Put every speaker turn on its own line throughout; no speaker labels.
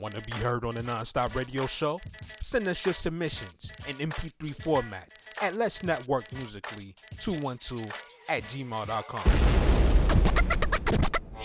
Want to be heard on the Nonstop Radio Show? Send us your submissions in MP3 format at Let's Network Musically 212 at gmail.com.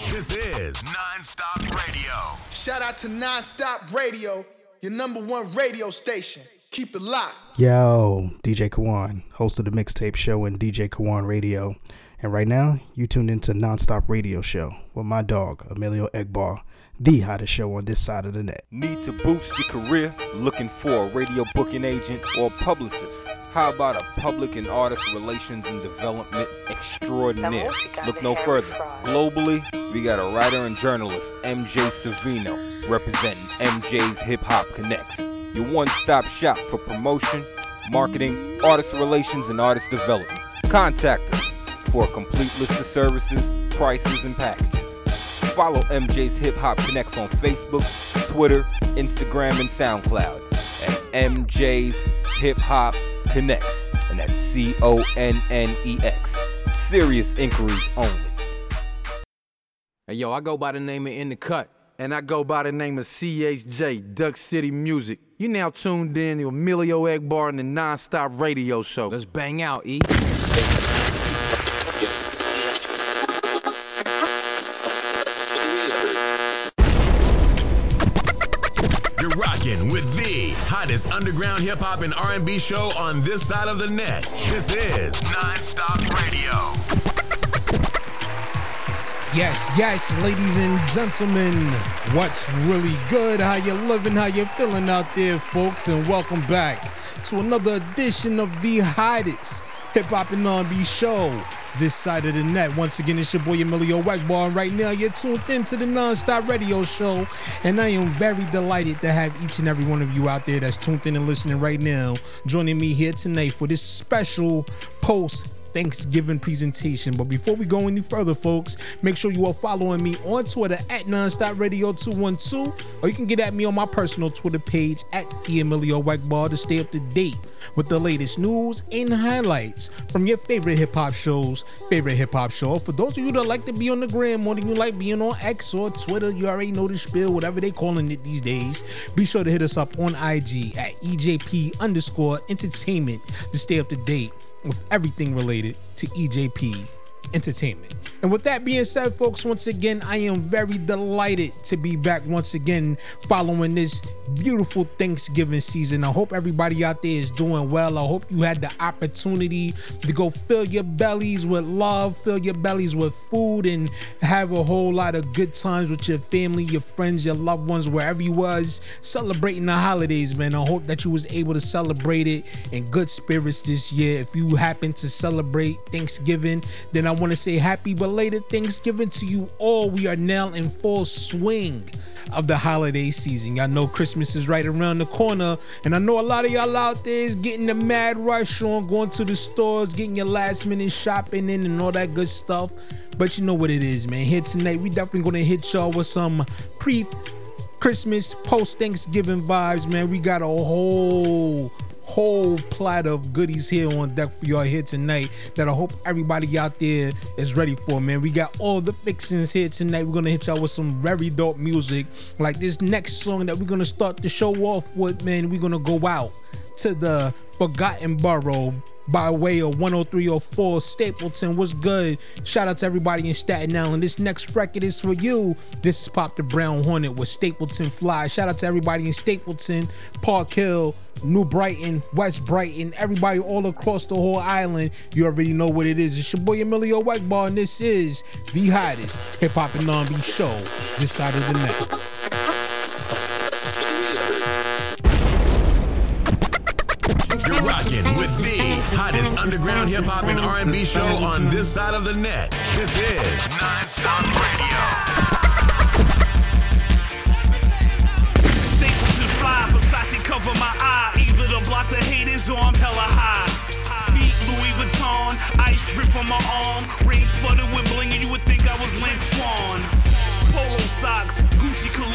This is Nonstop Radio.
Shout out to Nonstop Radio, your number one radio station. Keep it locked.
Yo, DJ Kawon, host of the Mixtape Show and DJ Kawon Radio. And right now, you tuned into Nonstop Radio Show with my dog, Emilio Egbar the hottest show on this side of the net.
Need to boost your career? Looking for a radio booking agent or publicist? How about a public and artist relations and development extraordinaire? Look no further. Globally, we got a writer and journalist, MJ Savino, representing MJ's Hip Hop Connects. Your one stop shop for promotion, marketing, artist relations, and artist development. Contact us for a complete list of services, prices, and packages. Follow MJ's Hip Hop Connects on Facebook, Twitter, Instagram, and SoundCloud at MJ's Hip Hop Connects, and that's C O N N E X. Serious inquiries only.
Hey yo, I go by the name of In the Cut, and I go by the name of CHJ, Duck City Music. You now tuned in to Emilio Egbar and the Non-Stop Radio Show. Let's bang out, E.
with the hottest underground hip hop and R&B show on this side of the net. This is Nonstop Radio.
Yes, yes, ladies and gentlemen, what's really good? How you living? How you feeling out there, folks? And welcome back to another edition of the hottest hip hop and R&B show this side of the net. Once again, it's your boy Emilio Egbar, and right now you're tuned in to the non-stop radio show. And I am very delighted to have each and every one of you out there that's tuned in and listening right now, joining me here tonight for this special post Thanksgiving presentation. But before we go any further, folks, make sure you are following me on Twitter at Nonstop Radio 212, or you can get at me on my personal Twitter page at Emilio Egbar to stay up to date with the latest news and highlights from your favorite hip hop shows, favorite hip hop show. For those of you that like to be on the gram more than you like being on X or Twitter, you already know the spiel, whatever they calling it these days. Be sure to hit us up on IG at EJP underscore entertainment to stay up to date with everything related to EJP entertainment. And with that being said, folks, once again, I am very delighted to be back once again following this beautiful Thanksgiving season. I hope everybody out there is doing well. I hope you had the opportunity to go fill your bellies with love, fill your bellies with food, and have a whole lot of good times with your family, your friends, your loved ones, wherever you was celebrating the holidays, man. I hope that you was able to celebrate it in good spirits this year. If you happen to celebrate Thanksgiving, then I want to say happy belated Thanksgiving to you all. We are now in full swing of the holiday season. Y'all know Christmas is right around the corner, and I know a lot of y'all out there is getting the mad rush on, going to the stores, getting your last minute shopping in, and all that good stuff. But you know what it is, man. Here tonight, we definitely gonna hit y'all with some pre Christmas, post Thanksgiving vibes, man. We got a whole whole platter of goodies here on deck for y'all here tonight that I hope everybody out there is ready for, man. We got all the fixings here tonight. We're gonna hit y'all with some very dope music. Like this next song that we're gonna start the show off with, man. We're gonna go out to the Forgotten Borough by way of 10304 Stapleton. What's good? Shout out to everybody in Staten Island. This next record is for you. This is Pop the Brown Hornet with Stapleton Fly. Shout out to everybody in Stapleton, Park Hill, New Brighton, West Brighton, everybody all across the whole island. You already know what it is. It's your boy Emilio Egbar, and this is the hottest hip hop and R&B show this side of the net.
Hottest underground hip hop and R&B show on this side of the net. This is Nonstop Radio.
Stapleton fly, Versace cover my eye. Either to block the haters or I'm hella high. Feet Louis Vuitton, ice drip on my arm. Rings flooded with bling, and you would think I was Lynn Swann. Polo socks, Gucci cologne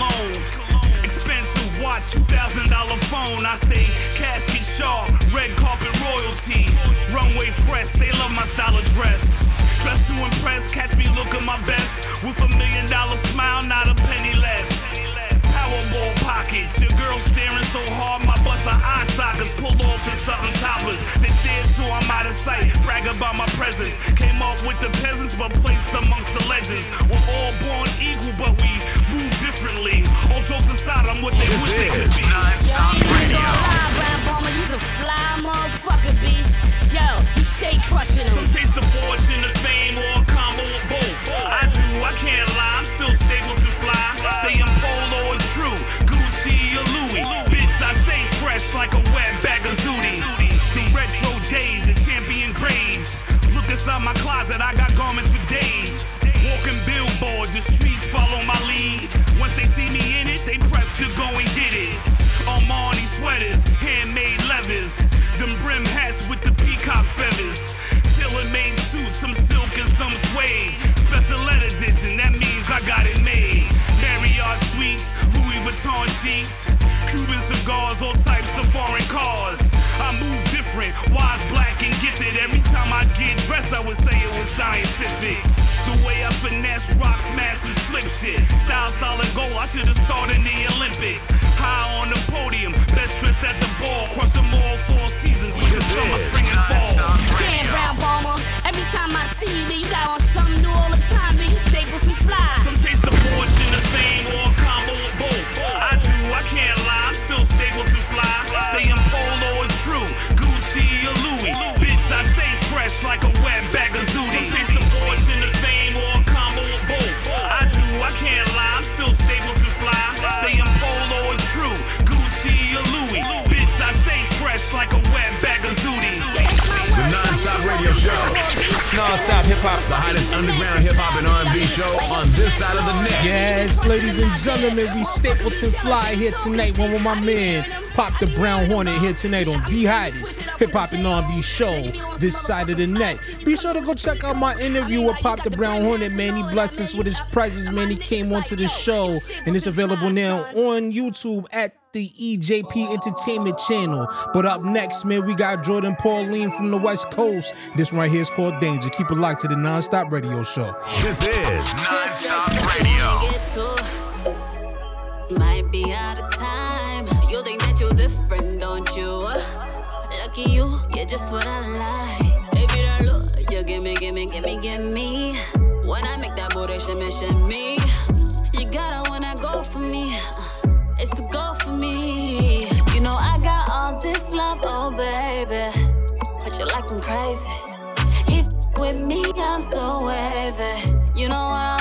watch, $2,000 phone. I stay casket sharp, red carpet royalty. Runway fresh, they love my style of dress. Dress to impress, catch me looking my best. With a million dollar smile, not a penny less. Powerball
pockets, your girl staring so hard, my bust are eye sockets Pull off in something toppers. They stare so I'm out of sight, brag about my presence. Came up with the peasants, but placed amongst the legends. We're all
born equal, but we differently. All
jokes aside, I'm what they wish they could
be. Non-Stop Radio.
We Stapleton Fly here tonight. One with my man, Pop the Brown Hornet here tonight on The Hottest Hip Hop and R&B show this side of the net. Be sure to go check out my interview with Pop the Brown Hornet, man. He blessed us with his presence, man. He came onto the show, and it's available now on YouTube at the EJP Entertainment Channel. But up next, man, we got Jordan Pauline from the West Coast. This one right here is called Danger. Keep it locked to the Non-Stop Radio Show.
This is Non-Stop Radio.
Might be out of time. You think that you're different, don't you? Lucky you, you're just what I like. If you don't look, you give me, give me, give me, give me. When I make that booty shimmy, shimmy, you gotta wanna go for me. It's a go for me. You know I got all this love, oh baby, but you like them crazy. If with me, I'm so wavy. You know what I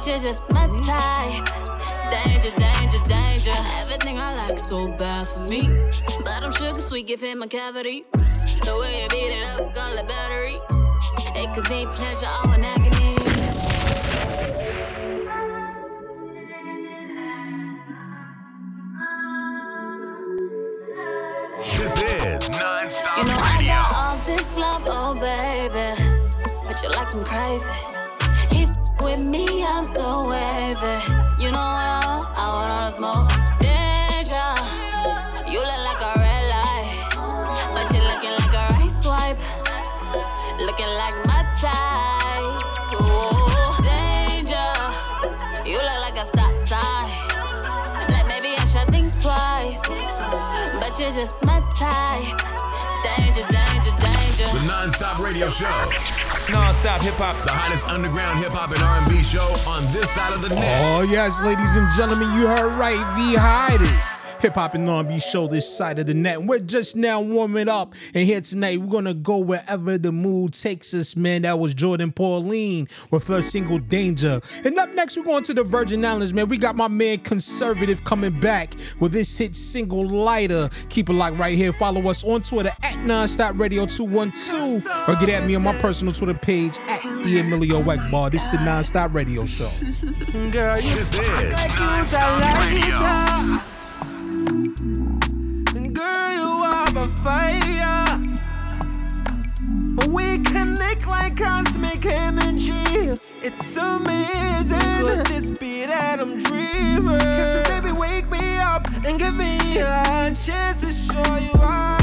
But you're just my type. Danger, danger, danger. Everything I like so bad for me. But I'm sugar sweet, give him a cavity. The way you beat it up, call it battery. It could be pleasure or an agony.
This is Non-Stop
You know I
Radio.
got all this love, oh baby, but you like them crazy. With me, I'm so wavy. You know what I want? I want all the smoke. Danger, you look like a red light, but you're looking like a right swipe. Looking like my type. Danger, you look like a stop sign. Maybe I should think twice. But you're just my type.
Non-Stop Radio Show.
Non-stop hip hop.
The hottest underground hip hop and R&B show on this side of the net.
Oh, yes, ladies and gentlemen, you heard right. The hottest hip hop and R&B show this side of the net. We're just now warming up, and here tonight we're gonna go wherever the mood takes us, man. That was Jordan Pauline with her single Danger. And up next, we're going to the Virgin Islands, man. We got my man Conservative coming back with this hit single Lighter. Keep it locked right here. Follow us on Twitter at Nonstop Radio 212 or get at me on my personal Twitter page at the Emilio Egbar. This is the Nonstop Radio Show.
Girl, you
This is
like you
Radio.
And girl, you are my fire. We connect like cosmic energy. It's amazing. Could this beat that I'm dreaming? Cause baby, wake me up and give me a chance to show you I'm.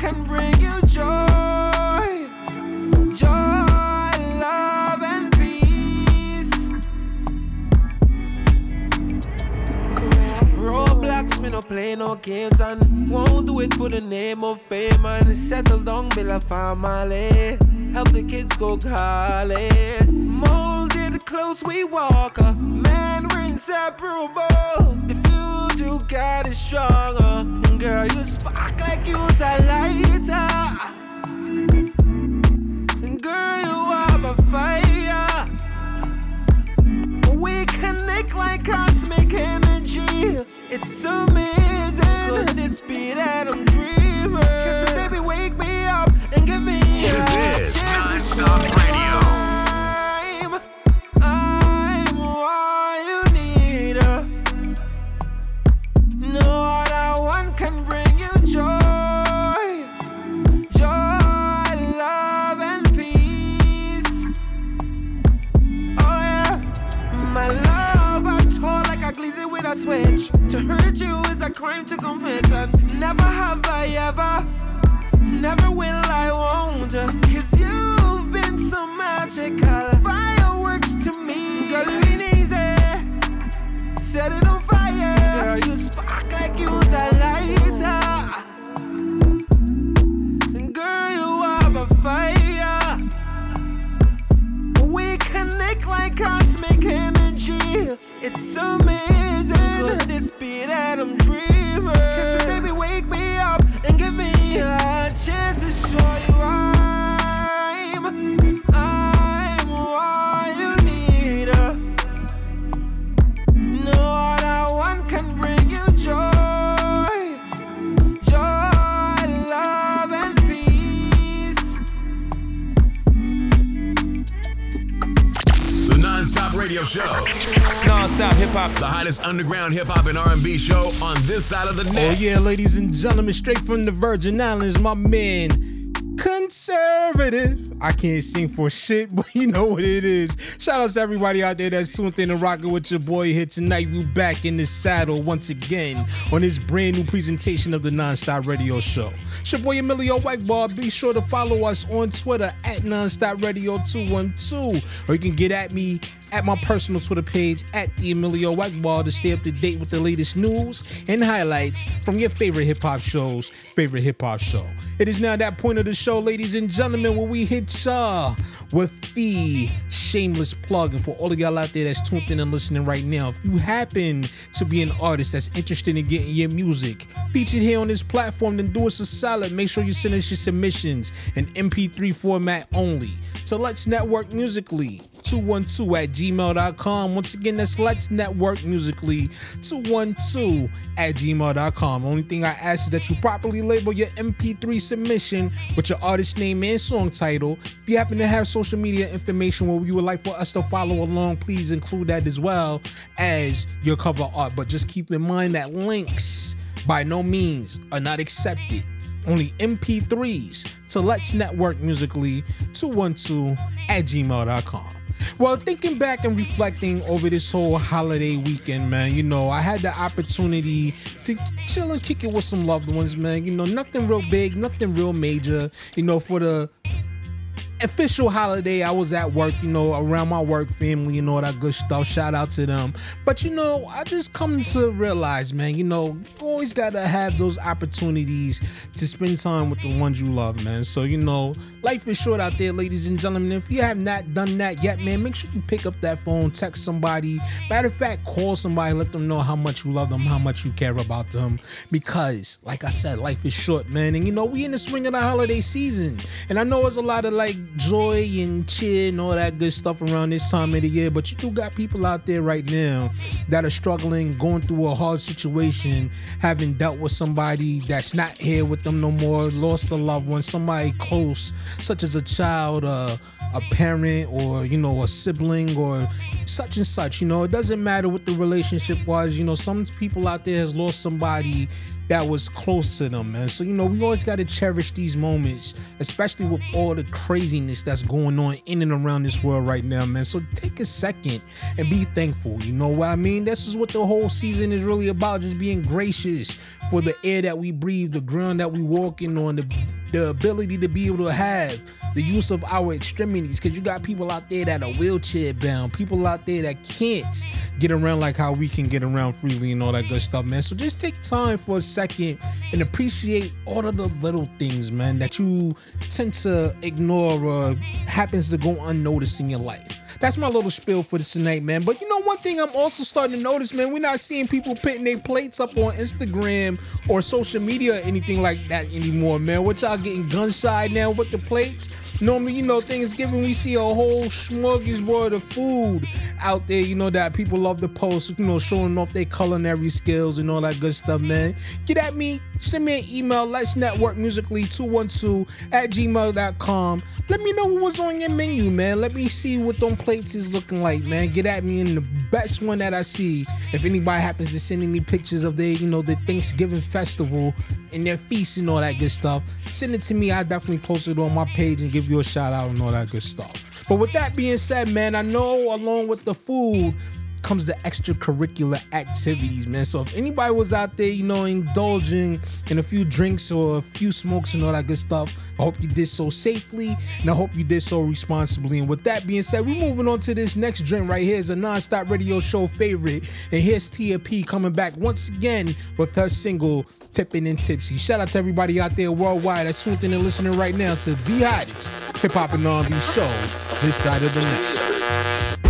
can bring you joy. No play no games and won't do it for the name of fame and settle down, build a family. Help the kids go college. Molded close we walk, uh, man we're inseparable. The future got is stronger. And girl, you spark like you was a lighter. And girl, you are a fire. We connect like cosmic energy. It's amazing. The speed that I'm dreaming. Kiss me, baby, wake me up and give me
This is Non-Stop
is a crime to commit, and never have I ever. Never will I won't Cause you've been so magical. Fireworks to me. Girl, you ain't easy. Set it on fire. Girl, you spark like you was a lighter. And Girl, you are a fire. We connect like cosmic energy. It's amazing The speed that I'm Show.
Non-stop
hip hop.
The hottest underground hip hop and R&B show on this side of the net.
Oh
net.
yeah, ladies and gentlemen, straight from the Virgin Islands, my man, conservative. I can't sing for shit, but you know what it is. Shout out to everybody out there that's tuned in and rocking with your boy here tonight. We back in the saddle once again on this brand new presentation of the Nonstop Radio Show. It's your boy Emilio Egbar. Be sure to follow us on Twitter at Nonstop Radio 212, or you can get at me at my personal Twitter page at the Emilio Egbar to stay up to date with the latest news and highlights from your favorite hip hop shows, favorite hip hop show. It is now that point of the show, ladies and gentlemen, where we hit y'all with the shameless plug. And for all of y'all out there that's tuned in and listening right now, if you happen to be an artist that's interested in getting your music featured here on this platform, then do us a solid. Make sure you send us your submissions in MP3 format only. So let's network musically. 212 at gmail.com. Once again, that's Let's Network Musically 212 at gmail.com. Only thing I ask is that you properly label your MP3 submission with your artist name and song title. If you happen to have social media information where you would like for us to follow along, please include that as well as your cover art. But just keep in mind that links by no means are not accepted only MP3s to Let's Network Musically 212 at gmail.com. Well, thinking back and reflecting over this whole holiday weekend, man, you know, I had the opportunity to chill and kick it with some loved ones, man. You know, nothing real big, nothing real major. You know, for the official holiday i was at work you know around my work family and all that good stuff. Shout out to them. But you know i just come to realize man you know you always gotta have those opportunities to spend time with the ones you love man. So you know life is short out there ladies and gentlemen. If you have not done that yet man make sure you pick up that phone text somebody. Matter of fact call somebody let them know how much you love them how much you care about them. Because like i said life is short man. And you know we in the swing of the holiday season. And i know it's a lot of like joy and cheer and all that good stuff around this time of the year. But you do got people out there right now that are struggling, going through a hard situation, having dealt with somebody that's not here with them no more, lost a loved one, somebody close, such as a child, uh, a parent or you know a sibling or such and such. You know, it doesn't matter what the relationship was. You know, some people out there has lost somebody that was close to them, man. So, you know, we always got to cherish these moments, especially with all the craziness that's going on in and around this world right now, man. So, take a second and be thankful. You know what I mean? This is what the whole season is really about just being gracious for the air that we breathe, the ground that we walking on, the, the ability to be able to have the use of our extremities because you got people out there that are wheelchair bound people out there that can't get around like how we can get around freely and all that good stuff man. So just take time for a second and appreciate all of the little things man that you tend to ignore or happens to go unnoticed in your life that's my little spiel for this tonight, man. But you know, one thing I'm also starting to notice, man, we're not seeing people putting their plates up on Instagram or social media or anything like that anymore, man. What y'all getting gun shy now with the plates? Normally, you know, Thanksgiving we see a whole smorgasbord of food out there, you know, that people love to post, you know, showing off their culinary skills and all that good stuff, man. Get at me, send me an email, let's network musically 212 at gmail.com. Let me know what was on your menu, man. Let me see what them plates is looking like, man. Get at me in the best one that I see. If anybody happens to send any pictures of their, you know, the Thanksgiving festival and their feast and all that good stuff, send it to me. I definitely post it on my page and give you a shout out and all that good stuff. But with that being said, man, I know along with the food, comes to extracurricular activities, man. So if anybody was out there, you know, indulging in a few drinks or a few smokes and all that good stuff, I hope you did so safely and I hope you did so responsibly. And with that being said, we're moving on to this next drink right here. Is a non-stop radio show favorite. And here's Tia P coming back once again with her single Tipping and Tipsy. Shout out to everybody out there worldwide that's tuned in and listening right now to the hottest hip hop and R&B show this side of the net.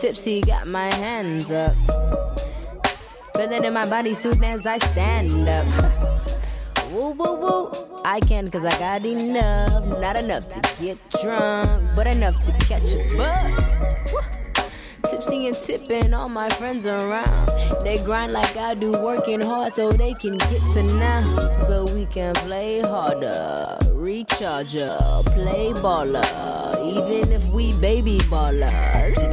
Tipsy, got my hands up. Feel it in my body soon as I stand up. woo, woo, woo. I can cause I got enough. Not enough to get drunk, but enough to catch a buzz. Tipsy and tipping, all my friends around. They grind like I do, working hard so they can get to now. So we can play harder, recharger, play baller, even if we baby ballers.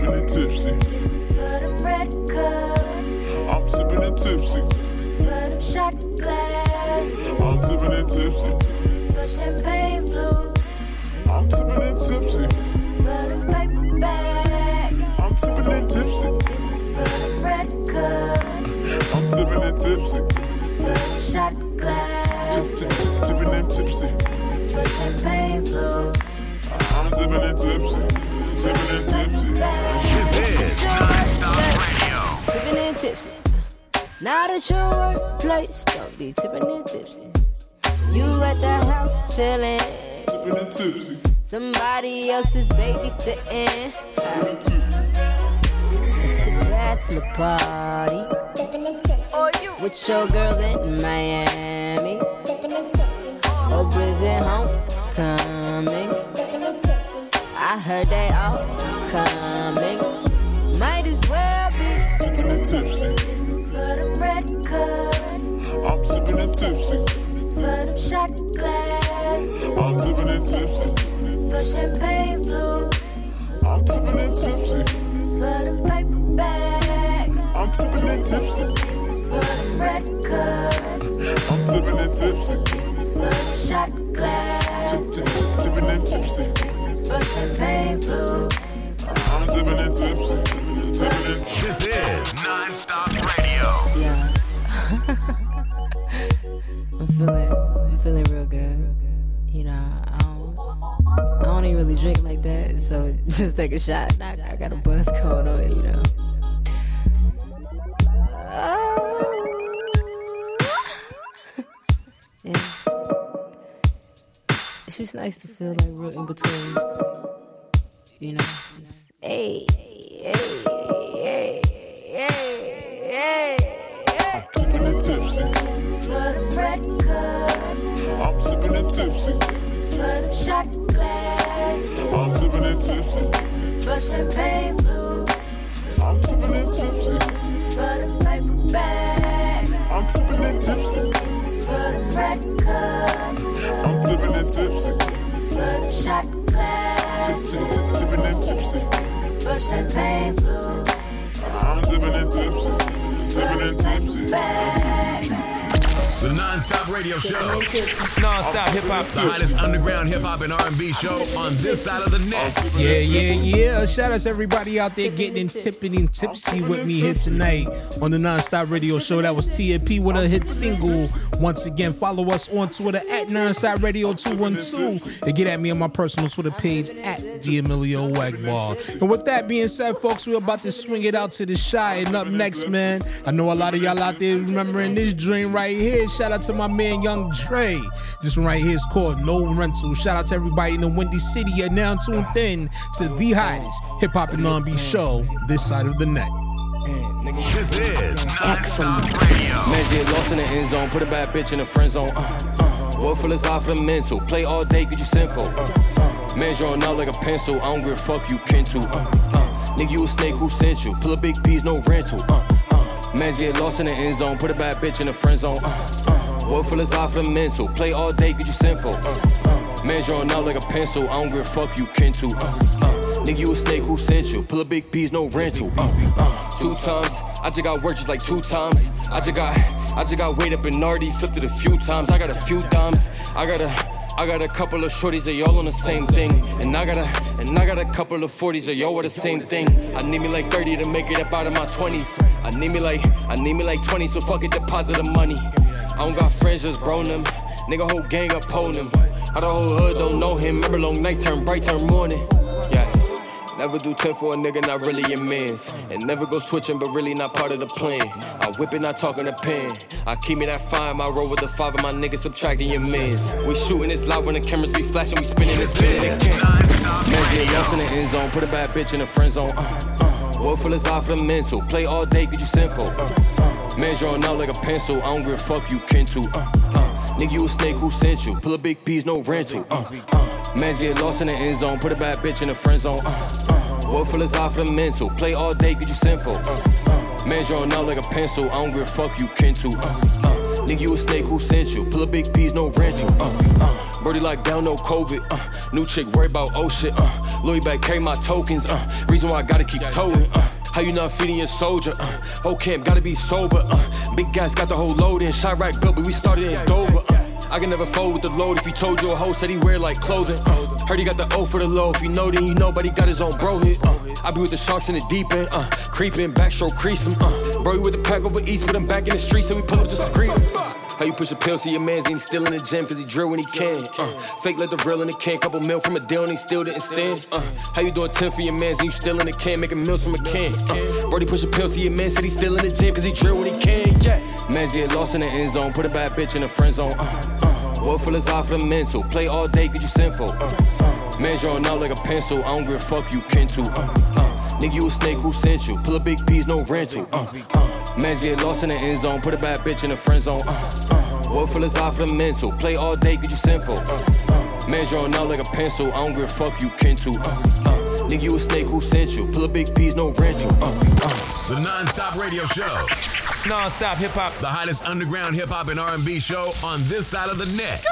Tipping and tipsy.
This is for them red cups.
I'm sipping and tipsy.
This is for them shot glass.
I'm sipping and tipsy.
This is for champagne flutes.
I'm sipping and tipsy.
This is for them paper bags.
I'm sipping and tipsy.
This is for them red cups.
I'm sipping and tipsy.
This is for them shot glass.
Tip, tip, tip, tipping and tipsy.
This is for champagne flutes.
I'm sipping and tipsy. Sipping and tipsy.
This is Nonstop Radio.
Tipping and tipsy. Not at your workplace, don't be tipping and tipsy. You at the house chilling.
Sipping and tipsy.
Somebody else is babysitting.
Sipping and tipsy.
It's the bachelor party. With your girls in Miami. Or prison homecoming. I heard they all coming. Might as well be.
Sipping and tipsy.
This is for them red cups.
I'm sipping and tipsy.
This is for them shot glass.
I'm sipping and tipsy.
This is for champagne flutes.
I'm sipping and tipsy.
This is for them paper bags.
I'm sipping and tipsy.
This is for them red cups.
I'm sipping and tipsy.
This is for them shot glass.
Tip, tip, tip, tipping and tipsy.
This is for champagne.
I'm sipping and tipsy.
This is Nonstop Radio.
Yeah. I'm feeling, I'm feeling real good. You know, I don't, I don't even really drink like that, so just take a shot. I, I got a buzz going on, you know. Nice to feel like we're in between. You know, just, hey, hey, hey, hey, hey.
Sipping and tipsy.
This is for the records.
I'm sipping and tipsy.
This is for the shot glasses.
I'm sipping and tipsy.
This is for champagne flutes.
I'm sipping and tipsy.
This is for the paper bags.
I'm sipping and tipsy.
This is for the records.
I'm sipping and tipsy.
This is for the shot glasses.
Tip, tip, tip, tipping and tipsy.
This is for champagne flutes.
I'm sipping and tipsy. Sipping and tipsy.
Bags.
The non-stop radio show.
Non-stop hip hop.
The hottest underground hip hop and R&B show on this side of the net.
Yeah, yeah, yeah. Shout out to everybody out there getting in tipping and tipsy with me here tonight on the Nonstop Radio Show. That was TNP with a hit single. Once again, follow us on Twitter at Nonstop Radio 212 and get at me on my personal Twitter page at the Emilio Egbar. And with that being said, folks, we're about to swing it out to the Chi. And up next, man, I know a lot of y'all out there remembering this dream right here. Shout out to my man Young Dre. This one right here is called No Rental. Shout out to everybody in the Windy City. You're now tuned in to the hottest hip hop and R&B show this side of the net.
This is non-stop radio.
Man, get lost in the end zone, put a bad bitch in the friend zone. Uh, uh. Work full is off the mental. Play all day, get you sinful. Uh, uh. Man, drawing out like a pencil. I don't give a fuck you kin to. Uh, uh. Nigga, you a snake who sent you. Pull a big piece, no rental. Uh, uh. Man, get lost in the end zone, put a bad bitch in the friend zone. Uh, Work full is off the mental. Play all day, get you sinful. Uh, uh. Man, drawing out like a pencil. I don't give a fuck you kin to. Uh, uh. Nigga, you a snake who sent you. Pull a big piece, no rental. Uh, uh, two times. I just got work just like two times. I just got, I just got weight up in Nardi, flipped it a few times. I got a few dimes. I got a. I got a couple of shorties, they all on the same thing. And I got a, and I got a couple of 40s, they all are the same thing. I need me like 30 to make it up out of my 20s. I need me like, I need me like 20, so fuck it, deposit the money. I don't got friends, just grown them. Nigga, whole gang up on him. How the whole hood don't know him. Remember long night turn bright turn morning. Yeah. Never do 10 for a nigga, not really your mans. And never go switching, but really not part of the plan. I whip it, not talking a pen. I keep me that fine, I roll with the five of my niggas subtracting your mans. We shooting this loud when the cameras be flashing, we spinning and spinning again. Man, get lost in the end zone, put a bad bitch in the friend zone. Uh, uh. Work full is off the mental. Play all day, get you sinful. Uh, uh. Man, drawing out like a pencil. I don't give a fuck you kin to. Uh, uh. Nigga, you a snake who sent you. Pull a big piece, no rental. Uh, uh. Man, get lost in the end zone, put a bad bitch in the friend zone. Uh, uh. Work full is off the mental. Play all day, get you sinful. Uh, uh. Man, drawing out like a pencil. I don't give a fuck you kin to. Uh, uh. Nigga, you a snake who sent you. Pull a big piece, no rental. Uh, uh. Birdie like down, no COVID. Uh, new chick worry about oh shit. Uh, Louis back carry my tokens. Uh, reason why I gotta keep towing. Uh, how you not feeding your soldier? Uh, whole camp gotta be sober. Uh, big guys got the whole load in. Shot right built, but we started in Dover. Uh, I can never fold with the load. If you told you a hoe said he wear like clothing. Uh, heard he got the O for the low. If you know, then you know, but he got his own bro hit. Uh, I be with the sharks in the deep end. Uh, creeping, backstroke creasing. Uh, bro, you with the pack over east, put him back in the streets, so we pull up just to him. How you push a pill to your mans, ain't still in the gym, cause he drill when he can. Uh, fake let the real in the can, couple mil from a deal and he still didn't stand. Uh, how you doing 10 for your mans, you still in the can, making meals from a can. Uh, Brody push a pill to your man, said he still in the gym, cause he drill when he can, yeah. Mans get lost in the end zone, put a bad bitch in the friend zone. Uh, uh, work full is off the mental, play all day, get you sinful. Uh, uh, man drawing out like a pencil, I don't give a fuck you kin to. Uh, uh, nigga, you a snake who sent you, pull a big piece, no rental. Uh, uh, mans get lost in the end zone, put a bad bitch in the friend zone. Uh, uh, Work full is off the mental. Play all day, get you sinful. Uh, uh. Man drawing out like a pencil. I don't give a fuck you kin to. Uh, uh. Nigga, you a snake who sent you. Pull a big piece, no rental. Uh, uh.
The non-stop radio show.
Non-stop hip hop.
The hottest underground hip hop and R&B show on this side of the net.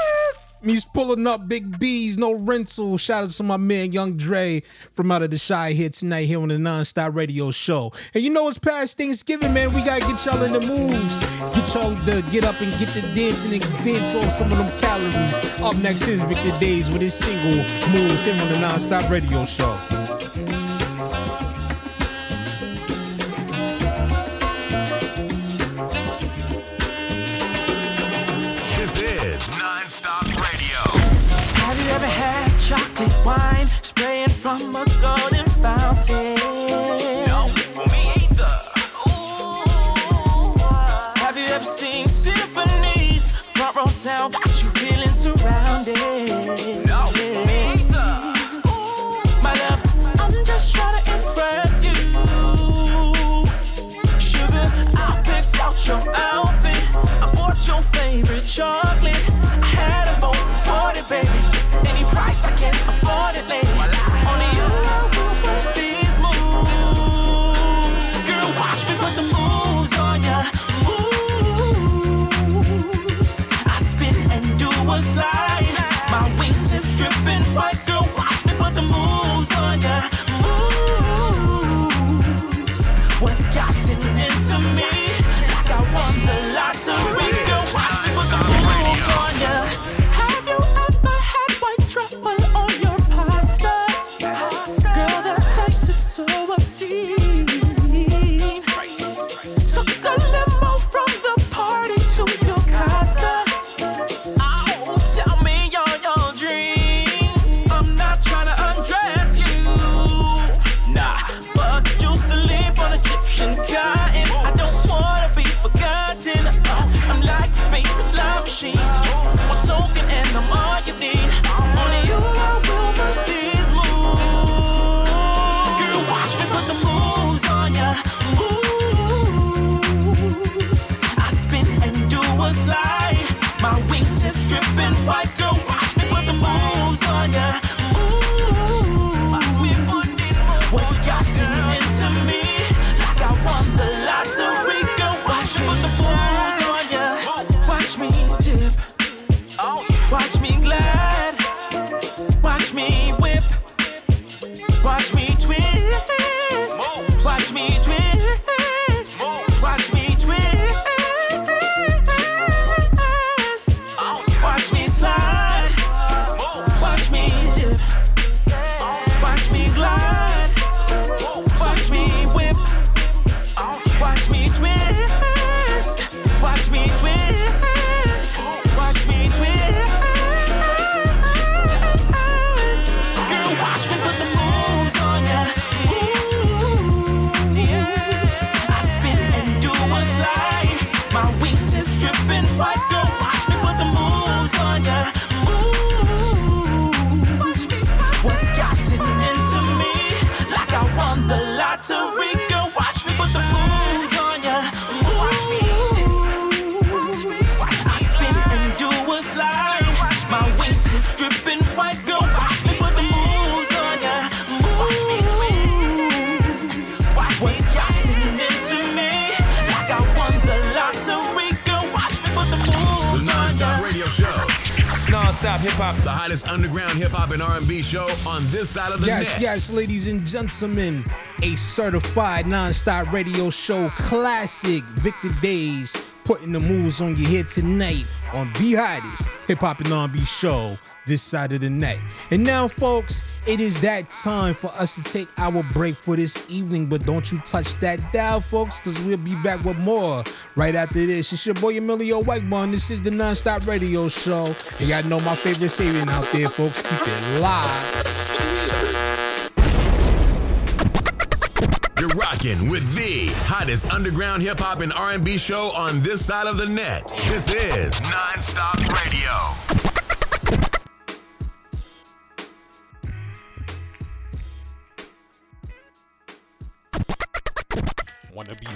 Me's pulling up big B's, no rental. Shout out to my man Young Dre from out of the Chi here tonight here on the Nonstop Radio Show. And you know it's past Thanksgiving, man. We gotta get y'all in the moves. Get y'all to get up and get the dancing and dance off some of them calories. Up next is Victor Days with his single Moves here on the Nonstop Radio Show.
Chocolate wine spraying from a golden fountain? No, me either. Have you ever seen symphonies? Front row sound got you feeling surrounded.
Hip Hop. The hottest underground hip hop and R&B show on this side of the
Yes,
net.
yes, yes, ladies and gentlemen, a certified non-stop radio show classic. Victor Days putting the moves on you here tonight on the hottest hip hop and R&B show this side of the net. And now, folks, it is that time for us to take our break for this evening. But don't you touch that dial, folks, because we'll be back with more right after this. It's your boy Emilio Whitebone. This is the non-stop radio show. And y'all know my favorite saying out there, folks. Keep it live.
You're rocking with the hottest underground hip hop and R&B show on this side of the net. This is Non-Stop Radio.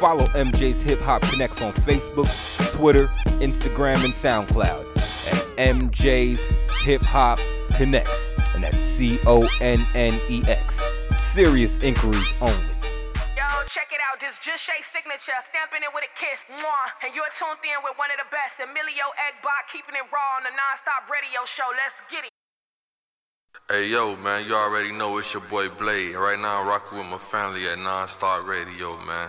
Follow MJ's Hip Hop Connects on Facebook, Twitter, Instagram, and SoundCloud at MJ's Hip Hop Connects, and that's C O N N E X. Serious inquiries only.
Yo, check it out. This just Shay signature. Stamping it with a kiss. Mwah. And you're tuned in with one of the best, Emilio Egbar, keeping it raw on the non-stop radio show. Let's get it.
Hey yo, man, you already know it's your boy Blade. Right now, I'm rocking with my family at Non-Stop Radio, man.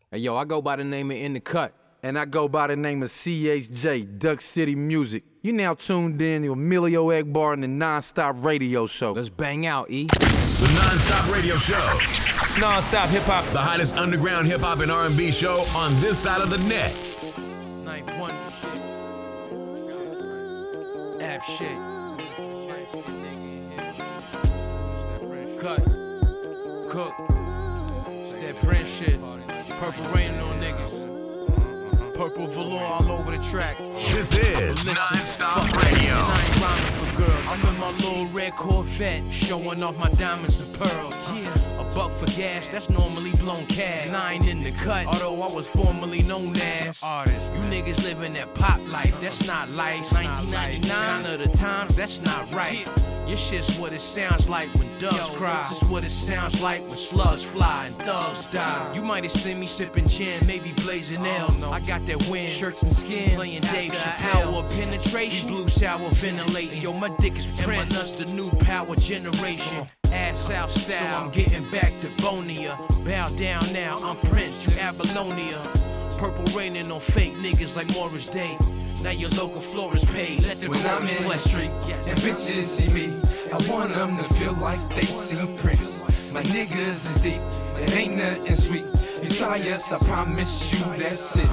Hey, yo, I go by the name of In the Cut. And I go by the name of CHJ, Duck City Music. You now tuned in to Emilio Egbar and the Nonstop Radio Show. Let's bang out, E.
The Non-Stop Radio Show.
Non-stop hip hop.
The hottest underground hip hop and R&B show on this side of the net.
Ninth one. App shit. Cut. Cook. It's that Prince shit. Purple raining on niggas. Purple velour all over the track.
This is Non-Stop Radio.
I ain't rhyming for girls. I'm in my little red Corvette, showing off my diamonds and pearls. Yeah, buck for gas, that's normally blown cash. Nine in the cut, although I was formerly known as artist. You niggas living that pop life, that's not life. 1999, sign of the times, that's not right. Your shit's what it sounds like when doves cry. This is what it sounds like when slugs fly and thugs die. You might have seen me sipping gin, maybe blazing L. I got that wind, shirts and skin, playing Dave Chappelle. Hour of penetration, blue shower ventilating. Yo, my dick is Prince, and my nuts the new power generation. Ass out style, so I'm getting back to Bonia. Bow down now, I'm Prince, you Apollonia. Purple raining on fake niggas like Morris Day. Now your local florist paid. Let the
When I'm in
play.
the street
Yes.
and bitches see me, I want them to feel like they seen Prince. My niggas is deep, it ain't nothing sweet. You try us, I promise you that's it.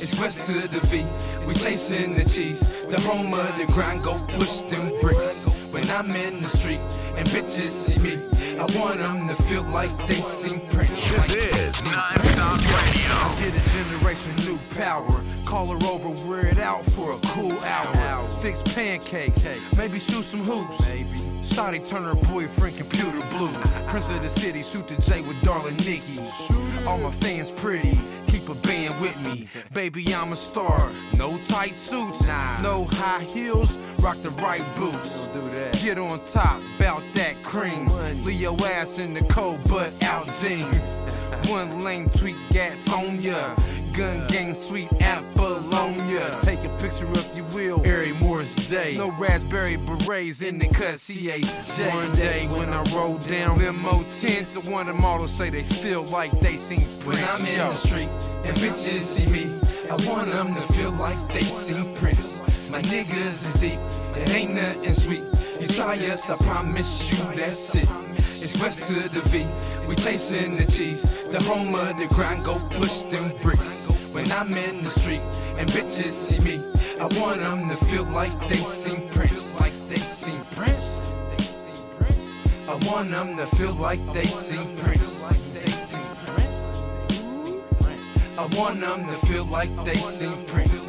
It's west to the V, we chasing the cheese. The home of the grind, go push them bricks. When I'm in the street and bitches see me, I want them to feel like they seen Prince.
This is Non-Stop Radio.
Get a generation new power. Call her over, wear it out for a cool hour. Fix pancakes, maybe shoot some hoops. Maybe. Shotty turn her boyfriend computer blue. Prince of the city, shoot the J with darling Nikki. All my fans pretty, band with me. Baby, I'm a star. No tight suits, no high heels, rock the right boots. Get on top, bout that cream. Leave your ass in the cold, but out jeans. One lane tweet gats on ya. Gun gang sweet Apollonia. Take a picture if you will. Harry Morris Day. No raspberry berets in the cut. CHJ. One day when I roll down limo tents, the one the models say they feel like they seen Prince. When I'm in the street and bitches see me, I want them to feel like they seen Prince. My niggas is deep, it ain't nothing sweet. Try us, I promise you that's it. It's west to the V, we chasing the cheese. The home of the grind, go push them bricks. When I'm in the street and bitches see me, I want them to feel like they seen Prince. Like they seen Prince. I want them to feel like they seen Prince. Like they seen Prince. I want them to feel like they seen Prince.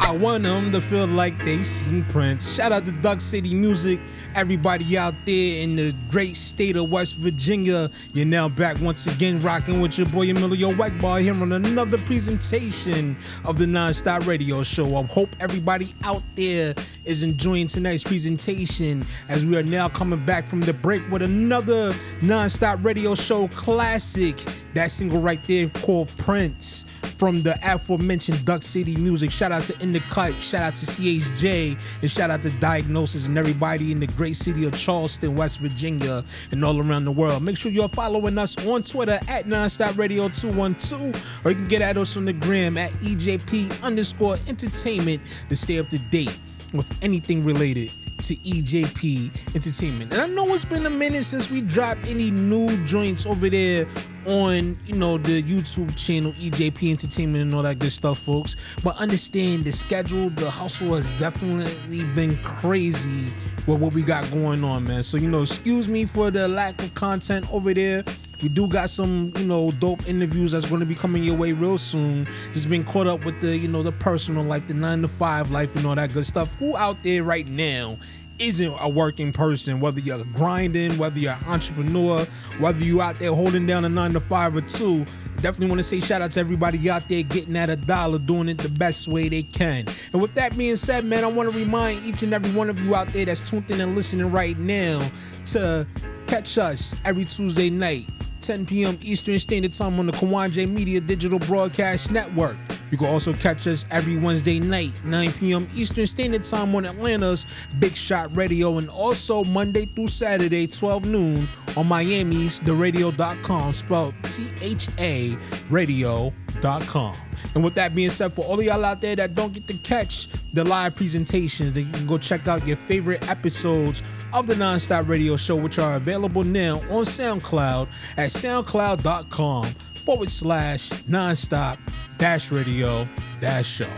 I want them to feel like they seen Prince. Shout out to Duck City Music, everybody out there in the great state of West Virginia. You're now back once again rocking with your boy Emilio Egbar here on another presentation of the Nonstop Radio Show. I hope everybody out there is enjoying tonight's presentation as we are now coming back from the break with another Nonstop Radio Show classic. That single right there called Prince from the aforementioned Duck City Music. Shout out to In the Cut, shout out to CHJ, and shout out to Diagnosis and everybody in the great city of Charleston, West Virginia, and all around the world. Make sure you're following us on Twitter at Nonstop Radio 212, or you can get at us on the gram at EJP underscore entertainment to stay up to date with anything related to EJP Entertainment. And I know it's been a minute since we dropped any new joints over there on, you know, the YouTube channel EJP Entertainment and all that good stuff, folks. But understand the schedule, the hustle has definitely been crazy with what we got going on, man. So you know, excuse me for the lack of content over there. We do got some, you know, dope interviews that's going to be coming your way real soon. Just been caught up with the, you know, the personal life, the nine to five life, and all that good stuff. Who out there right now isn't a working person, whether you're grinding, whether you're an entrepreneur, whether you out there holding down a nine to five or two. Definitely want to say shout out to everybody out there getting at a dollar, doing it the best way they can. And with that being said, man, I want to remind each and every one of you out there that's tuned in and listening right now to catch us every Tuesday night. 10 p.m. Eastern Standard Time on the Kawon J Media Digital Broadcast Network. You can also catch us every Wednesday night, 9 p.m. Eastern Standard Time on Atlanta's Big Shot Radio, and also Monday through Saturday, 12 noon on Miami's TheRadio.com, spelled T H A Radio.com. And with that being said, for all of y'all out there that don't get to catch the live presentations, then you can go check out your favorite episodes of the Nonstop Radio Show, which are available now on SoundCloud at soundcloud.com forward slash nonstop dash radio dash show.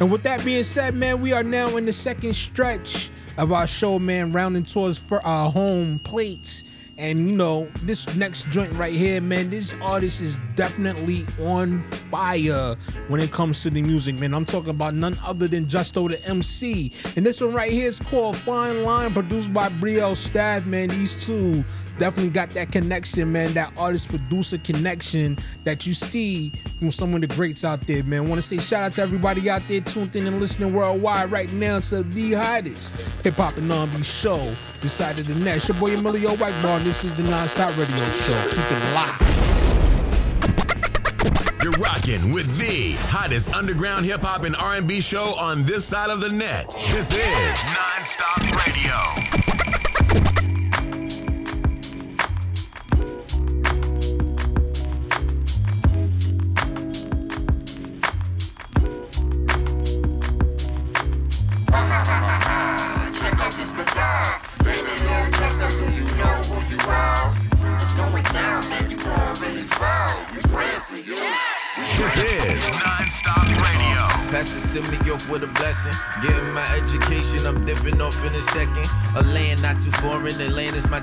And with that being said, man, we are now in the second stretch of our show, man, rounding towards for our home plates. And you know, this next joint right here, man, this artist is definitely on fire when it comes to the music, man. I'm talking about none other than Justo the MC. And this one right here is called Fine Line, produced by Brielle Staff, man. These two definitely got that connection, man. That artist producer connection that you see from some of the greats out there, man. Want to say shout out to everybody out there tuned in and listening worldwide right now to the hottest hip hop and R&B show decided the next. Your boy Emilio Egbar, and this is the Nonstop Radio Show. Keep it locked.
You're rocking with the hottest underground hip hop and R&B show on this side of the net. This is Nonstop Radio.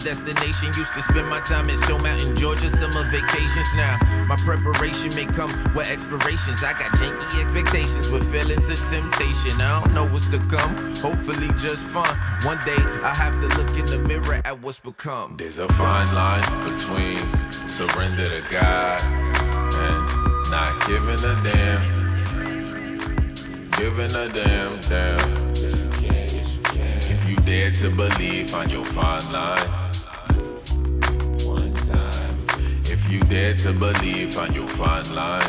Destination. Used to spend my time in Stone Mountain, Georgia, summer vacations. Now, my preparation may come with expirations. I got janky expectations with feelings of temptation. I don't know what's to come, hopefully just fun. One day, I have to look in the mirror at what's become.
There's a fine line between surrender to God and not giving a damn. Giving a damn, damn. Yes, you can, yes, you can. If you dare to believe, find your fine line. You dare to believe, find your fine line.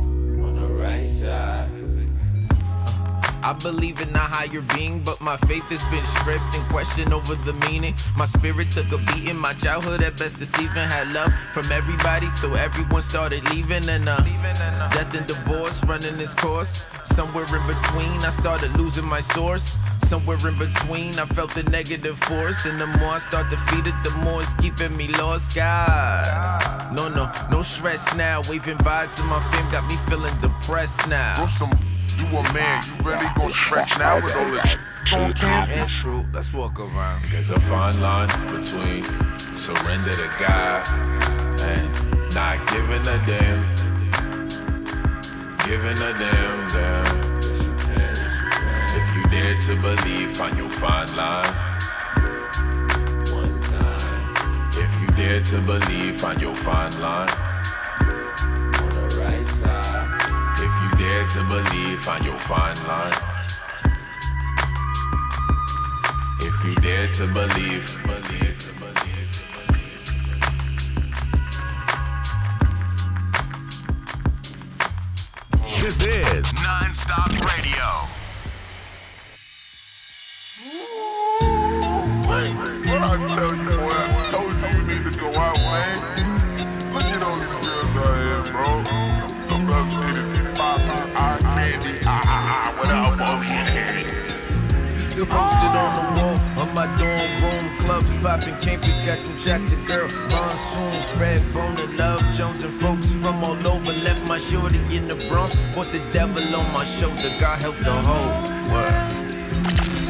On the right side.
I believe in a higher being, but my faith has been stripped and questioned over the meaning. My spirit took a beating, my childhood at best deceiving. Had love from everybody till everyone started leaving, and uh, death and divorce running its course. Somewhere in between, I started losing my source. Somewhere in between, I felt the negative force, and the more I start to feed it, the more it's keeping me lost. God, no, no, no stress now. Waving bye to my fam got me feeling depressed now.
Bro, some you a man, you really gon' stress now with all this on campus?
Yeah, true. Let's walk around.
There's a fine line between surrender to God and not giving a damn. Giving a damn, damn. Yes, you can, yes, you can. If you dare to believe, find your fine line. Dare to believe, find your fine line. On the right side. If you dare to believe, find your fine line. If you dare to believe, believe. Believe believe.
This is Nonstop Radio.
This eye candy, ah, ah, ah,
posted on the wall of my dorm room. Clubs popping, campus got them jacked the girl. Monsoons, red bone and love Jones and folks from all over. Left my shorty in the Bronx. Put the devil on my shoulder. God help the whole world.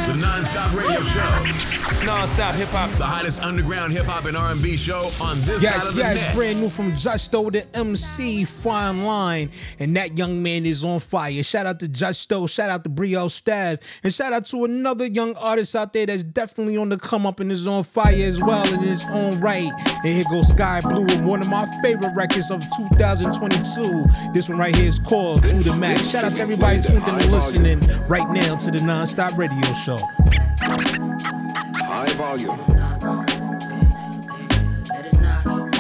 The non-stop radio show.
Non-stop hip hop.
The hottest underground hip hop and R&B show on this side of the
yes,
net.
brand new from Justo the MC, fine line, and that young man is on fire. Shout out to Justo, shout out to Brio Staff, and shout out to another young artist out there that's definitely on the come up and is on fire as well in his own right. And here goes Sky Blue, one of my favorite records of 2022. This one right here is called To the Max. Shout out to everybody tuned in and listening right now to the Non-Stop Radio Show.
High volume.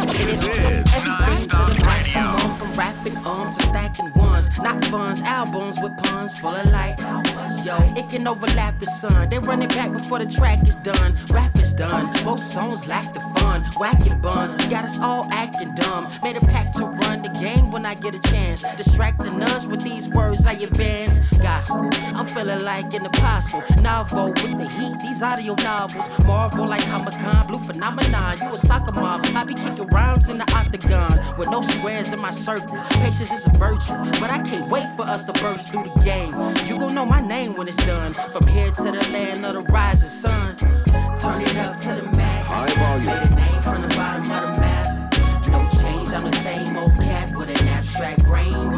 This is non-stop radio.
From rapping arms to stacking ones, not funds, albums with puns full of light. Yo, it can overlap the sun. They run it back before the track is done. Rap is done. Most songs lack the fun. Whacking buns got us all acting dumb. Made a pact to run the game when I get a chance. Distract the nuns with these words I advance. Gospel, I'm feeling like an apostle. Novel with the heat, these audio novels. Marvel like Comic Con, blue phenomenon. You a soccer mom. I be kicking rounds in the octagon with no squares in my circle. Patience is a virtue, but I can't wait for us to burst through the game. You gon' know my name when it's done. From here to the land of the rising sun. Turn it up to the max.
High volume.
Made a name from the bottom of the map. No change, I'm the same old cat with an abstract brain.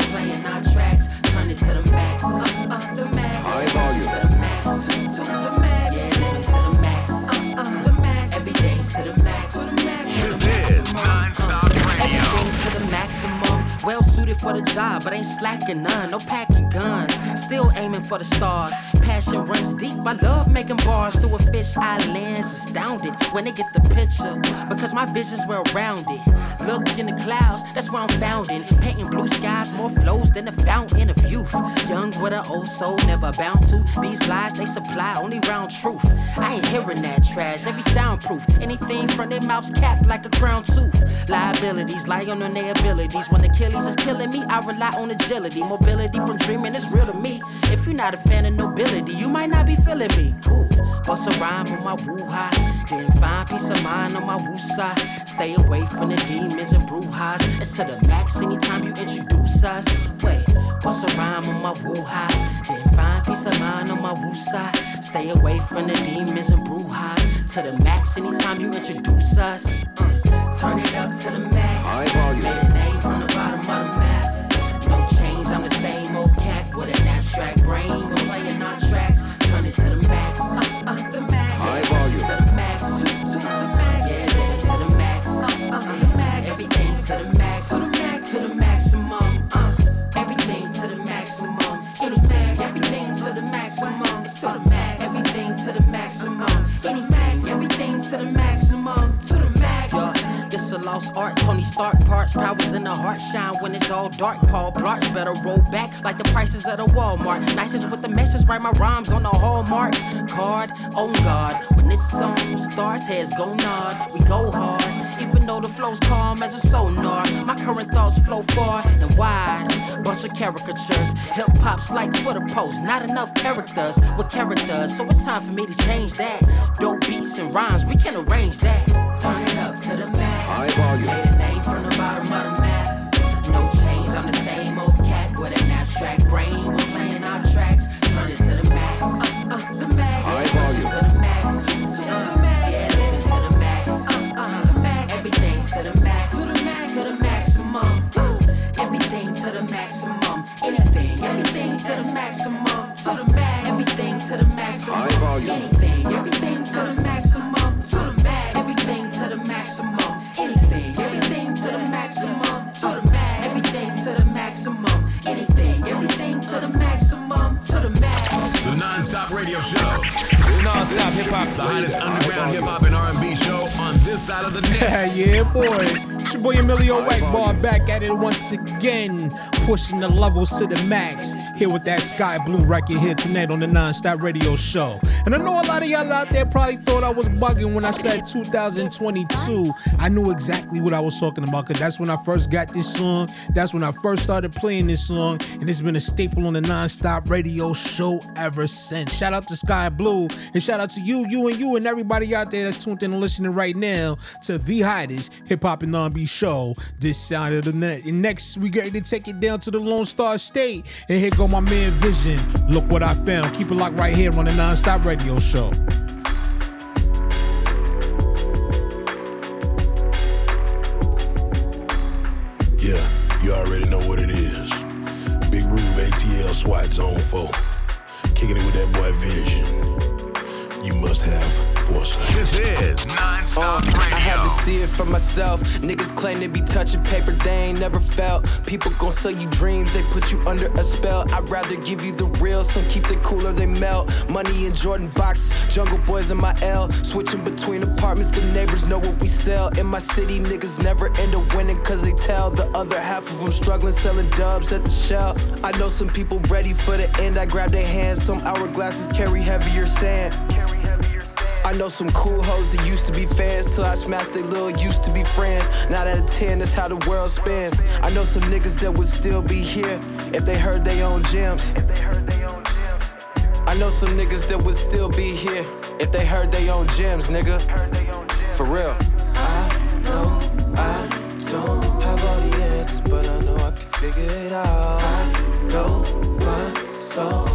Well suited for the job, but ain't slacking none. No packing guns. Still aiming for the stars. Passion runs deep. I love making bars through a fish eye lens. Astounded when they get the picture. Because my vision's well rounded. Look in the clouds, that's where I'm founding. Painting blue skies, more flows than the fountain of youth. Young with an old soul, never bound to. These lies they supply only round truth. I ain't hearing that trash, every soundproof. Anything from their mouths capped like a crown tooth. Liabilities lie on their abilities. When Achilles is killing me, I rely on agility. Mobility from dreaming is real to me. If you're not a fan of nobility, you might not be feeling me. Cool. Bust a rhyme on my woo high. Then find peace of mind on my woo side. Stay away from the demons and brouhahas. It's to the max anytime you introduce us. Wait, bust a rhyme on my woo high. Then find peace of mind on my woo side. Stay away from the demons and brouhahas. To the max anytime you introduce us. Uh, turn it up to the max.
High volume.
Abstract brain. We're playing our tracks. Turn it to the max. Uh, uh, the max.
High volume.
To the max. To, to the max. Yeah, living to the max. Uh, uh, the max. Everything's to the max. To the max. To the maximum. Uh, everything to the maximum. Anything. Everything to the maximum. It's to the max. Everything to the maximum. Anything. Everything to the maximum. Lost art. Tony Stark parts. Powers in the heart shine when it's all dark. Paul Blarts better roll back like the prices at a Walmart. Nicest with the message. Write my rhymes on the hallmark card. On guard. When this song starts, heads go nod. We go hard. Even though the flow's calm as a sonar. My current thoughts flow far and wide. Bunch of caricatures. Hip hop's like Twitter posts. Not enough characters with characters. So it's time for me to change that. Dope beats and rhymes, we can arrange that. Turn it up to the max.
Volume.
Made a name from the bottom of the map. No change, I'm the same old cat with an abstract brain. We're playing our tracks. Turn it to the max. Uh, uh, the max. To the max. To the max. Yeah, living to the max. Uh, uh, the max. Everything's to the max. To the max. To the maximum. Uh, everything to the maximum. Anything. Everything to the maximum.
Hottest underground hip hop and R&B show on this side of the net.
yeah, boy. It's your boy Emilio Egbar back at it once again, pushing the levels to the max. Here with that Sky Blue record here tonight on the Non-Stop Radio Show. And I know a lot of y'all out there probably thought I was bugging when I said 2022. I knew exactly what I was talking about because that's when I first got this song. That's when I first started playing this song, and it's been a staple on the Non-Stop Radio Show ever since. Shout out to Sky Blue, and shout out to you, you, and you, and everybody out there that's tuned in and listening right now to the hottest hip hop and R&B show this side of the net. And next, we ready to take it down to the Lone Star State. And here go my man Vision. Look what I found. Keep it locked right here on the Nonstop Radio Show.
Yeah, you already know what it is. Big Rube ATL SWAT Zone 4. Kicking it with that boy Vision. You must have
this is Non-Stop
uh,
Radio.
I had to see it for myself. Niggas claim to be touching paper they ain't never felt. People gon' sell you dreams, they put you under a spell. I'd rather give you the real, some keep the cooler, they melt. Money in Jordan boxes, jungle boys in my L. Switching between apartments, the neighbors know what we sell. In my city, niggas never end up winning cause they tell. The other half of them struggling, selling dubs at the shell. I know some people ready for the end, I grab their hands. Some hourglasses carry heavier sand. I know some cool hoes that used to be fans till I smashed they little used to be friends. Now that a 10, that's how the world spins. I know some niggas that would still be here if they heard they own gems. I know some niggas that would still be here if they heard they own gems, nigga. For real.
I know I don't have all the answers, but I know I can figure it out. I know my soul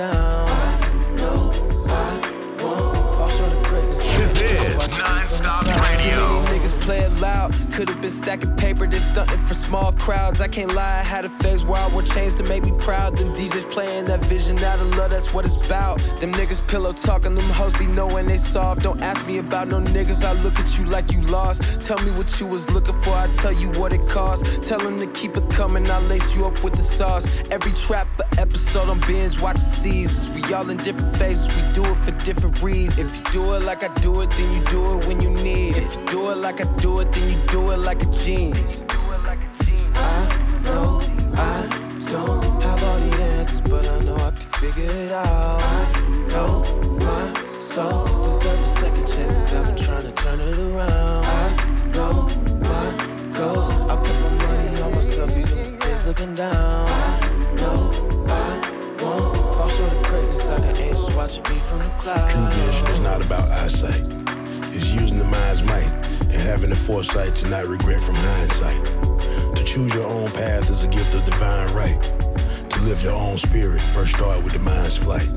down. I know I won't.
This is Non-Stop Radio.
Niggas play it loud. Could've been stacking paper, they stunting for small crowds. I can't lie, I had a phase where I wore chains to make me proud. Them DJs playing that vision out of love, that's what it's about. Them niggas pillow talking, them hoes be knowing they soft. Don't ask me about no niggas, I look at you like you lost. Tell me what you was looking for, I tell you what it cost. Tell them to keep it coming, I lace you up with the sauce. Every trap episode on binge, watch the seasons. We all in different phases, we do it for different reasons. If you do it like I do it, then you do it when you need. it. If you do it like I do it, then you do it like a genius.
I know I don't have all the answers, but I know I can figure it out. I know my soul deserves a second chance, cause I've been trying to turn it around. I know my goals. I put my money on myself, you do things looking down. I know I won't fall short of greatness. I got angels watching me from the clouds.
True vision is not about eyesight. It's using the mind's might having the foresight to not regret from hindsight. To choose your own path is a gift of divine right. To live your own spirit, first start with the mind's flight.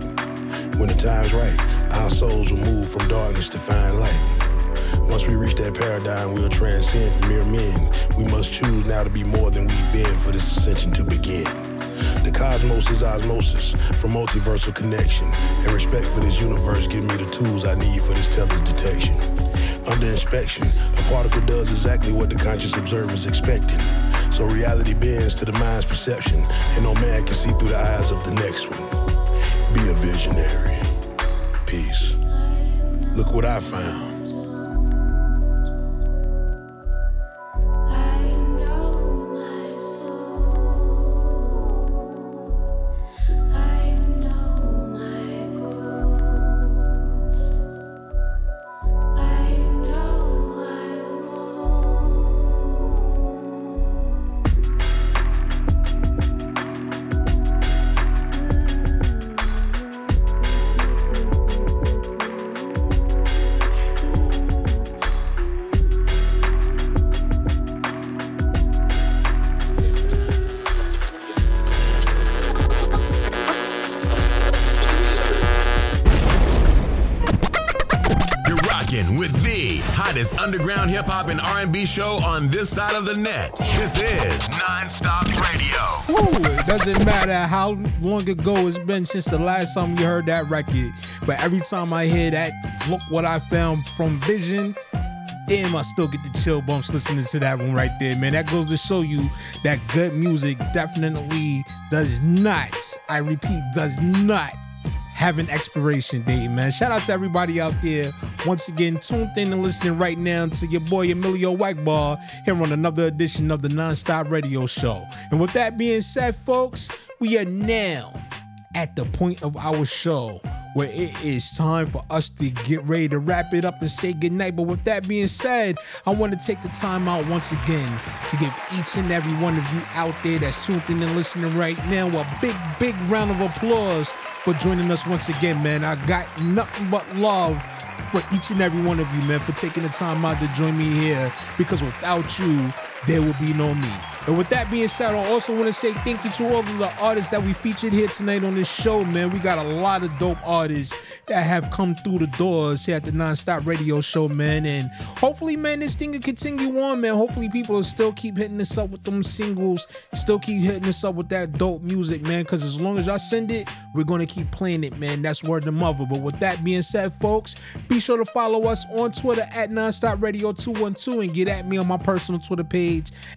When the time's right, our souls will move from darkness to find light. Once we reach that paradigm, we'll transcend from mere men. We must choose now to be more than we've been for this ascension to begin. The cosmos is osmosis from multiversal connection. And respect for this universe give me the tools I need for this teller's detection. Under inspection, a particle does exactly what the conscious observer is expecting. So reality bends to the mind's perception, and no man can see through the eyes of the next one. Be a visionary. Peace. Look what I found.
Underground hip hop and R&B show on this side of the net. This is Non-Stop Radio.
Ooh, it doesn't matter how long ago it's been since the last time you heard that record, but every time I hear that, look what I found from Vision. Damn, I still get the chill bumps listening to that one right there, man. That goes to show you that good music definitely does not, I repeat, does not have an expiration date, man. Shout out to everybody out there. Once again, tuned in and listening right now to your boy Emilio Egbar here on another edition of the Nonstop Radio Show. And with that being said, folks, we are now at the point of our show where it is time for us to get ready to wrap it up and say goodnight. But with that being said, I want to take the time out once again to give each and every one of you out there that's tuned in and listening right now a big, big round of applause for joining us once again, man. I got nothing but love for each and every one of you, man, for taking the time out to join me here because without you, there will be no me. And with that being said, I also want to say thank you to all of the artists that we featured here tonight on this show, man. We got a lot of dope artists that have come through the doors here at the Nonstop Radio Show, man. And hopefully, man, this thing will continue on, man. Hopefully, people will still keep hitting us up with them singles, still keep hitting us up with that dope music, man. Because as long as y'all send it, we're going to keep playing it, man. That's word of mother. But with that being said, folks, be sure to follow us on Twitter at Nonstop Radio 212 and get at me on my personal Twitter page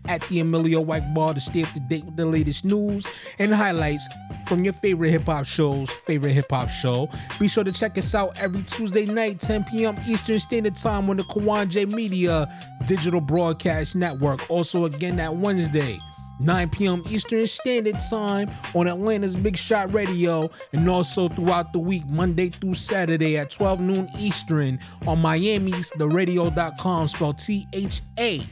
at the Emilio Egbar to stay up to date with the latest news and highlights from your favorite hip hop shows, favorite hip hop show. Be sure to check us out every Tuesday night, 10 p.m. Eastern Standard Time on the Kawon J Media Digital Broadcast Network. Also, again that Wednesday. 9 p.m. Eastern Standard Time on Atlanta's Big Shot Radio, and also throughout the week, Monday through Saturday at 12 noon Eastern on Miami's TheRadio.com, spelled T H A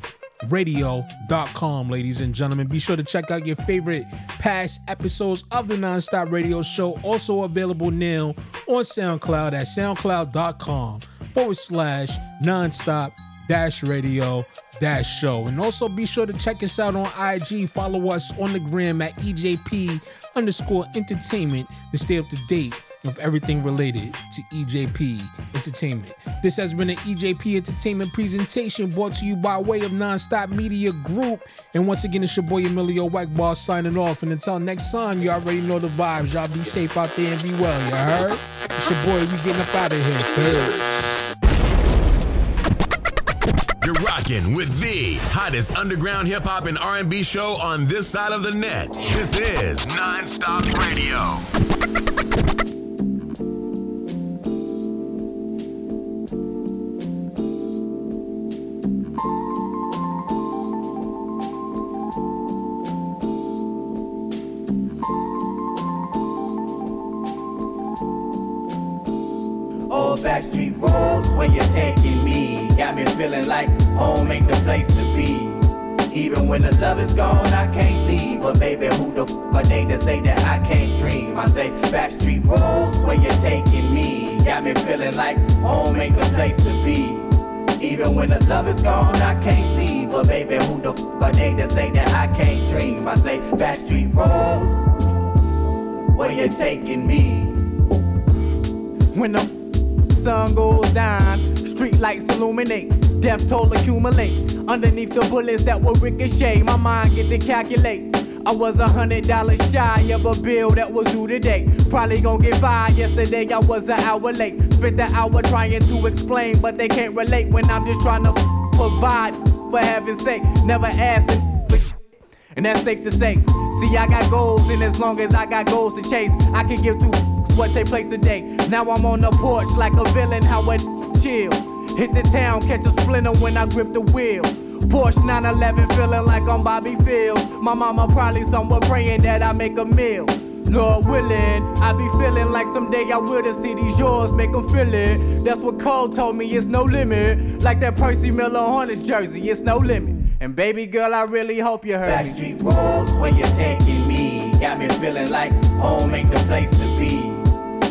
radio.com, ladies and gentlemen. Be sure to check out your favorite past episodes of the Nonstop Radio Show, also available now on SoundCloud at soundcloud.com forward slash nonstop dash radio dash show. And also be sure to check us out on IG. Follow us on the gram at EJP underscore entertainment to stay up to date of everything related to EJP Entertainment. This has been an EJP Entertainment presentation brought to you by way of Nonstop Media Group. And once again, it's your boy Emilio Egbar signing off. And until next time, you all already know the vibes. Y'all be safe out there and be well, you heard? It's your boy, we getting up out of here. Peace.
You're rocking with the hottest underground hip hop and R&B show on this side of the net. This is Nonstop Radio.
Backstreet roads where you're taking me. Got me feeling like home ain't the place to be. Even when the love is gone, I can't leave. But baby, who the fuck are they to say that I can't dream? I say backstreet roads where you're taking me. Got me feeling like home ain't the place to be. Even when the love is gone, I can't leave. But baby, who the fuck are they to say that I can't dream? I say backstreet roads where you're taking me.
When the sun goes down, street lights illuminate, death toll accumulates. Underneath the bullets that will ricochet, my mind get to calculate. I was a hundred dollars shy of a bill that was due today. Probably gonna get fired. Yesterday I was an hour late. Spent the hour trying to explain, but they can't relate when I'm just trying to provide. For heaven's sake, never asked for shit. And that's safe to say. See, I got goals, and as long as I got goals to chase, I can give two what take place today. Now I'm on the porch like a villain, how a chill. Hit the town, catch a splinter when I grip the wheel. Porsche 911, feeling like I'm Bobby Fields. My mama probably somewhere praying that I make a meal. Lord willing, I be feeling like someday I will to see these yours, make them feel it. That's what Cole told me, it's no limit. Like that Percy Miller Hornets jersey, it's no limit. And baby girl, I really hope you heard me.
Backstreet roads where you're taking me. Got me feeling like home ain't the place to be.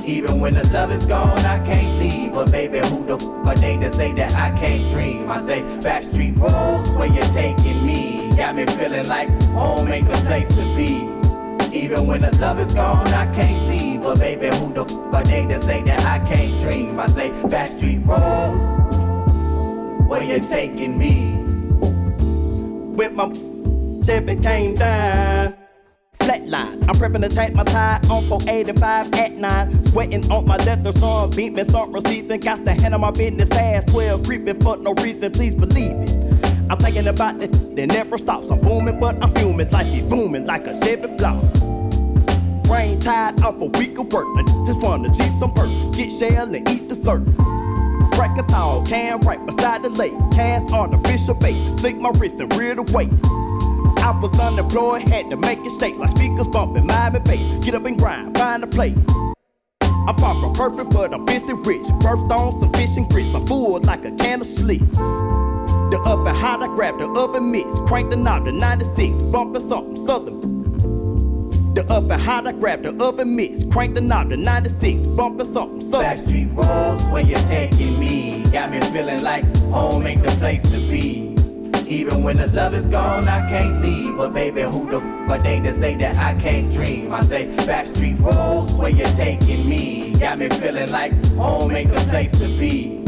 Even when the love is gone, I can't leave. But baby, who the fuck are they to say that I can't dream? I say backstreet roads where you're taking me. Got me feeling like home ain't the place to be. Even when the love is gone, I can't leave. But baby, who the fuck are they to say that I can't dream? I say backstreet roads where you're taking me.
with my Chevy came down. Flatline, I'm prepping to take my tie on 485 at 9. Sweating on my leather, beat me some receipts and got to handle my business past 12. Creeping for no reason, please believe it. I'm thinking about it, they never stops. I'm booming, but I'm fuming like it booming like a Chevy block. Brain tired off a week of work. I just wanna cheat some perks, get shell and eat dessert. Crack a tall can right beside the lake. Cast artificial bait, flick my wrist and rear the weight. I was unemployed, had to make it shake My speakers bumping, mind and bass. Get up and grind, find a place. I'm far from perfect, but I'm 50 rich. Birthed on some fish and grits. I'm full like a can of slick. The oven hot, I grab the oven mix. Crank the knob to 96, bumping something southern. The oven hot, I grab the oven mix. Crank the knob to 96, bumping something southern.
Backstreet roads where you're taking me. Got me feeling like home ain't the place to be. Even when the love is gone, I can't leave. But baby, who the f are they to say that I can't dream? I say backstreet roads where you're taking me. Got me feeling like home ain't the place to be.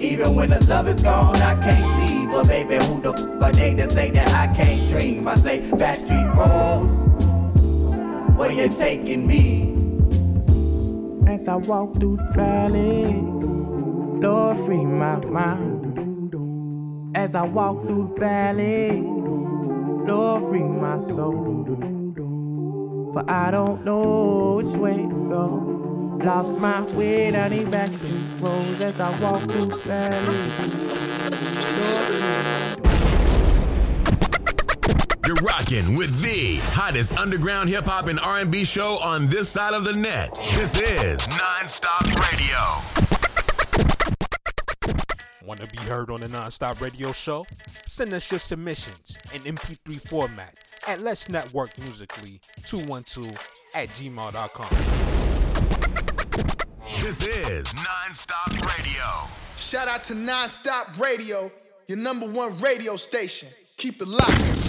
Even when the love is gone, I can't leave. But baby, who the f are they to say that I can't dream? I say backstreet roads where you're taking me.
As I walk through the valley, Lord, free my mind. As I walk through the valley, Lord, free my soul. For I don't know which way to go. Lost my way down these backstreet roads as I walk through the valley.
You're rocking with the hottest underground hip hop and R&B show on this side of the net. This is Nonstop Radio.
Want to be heard on the Nonstop Radio Show? Send us your submissions in MP3 format at Let's Network Musically 212 at gmail.com.
This is Nonstop Radio.
Shout out to Nonstop Radio, your number one radio station. Keep it locked.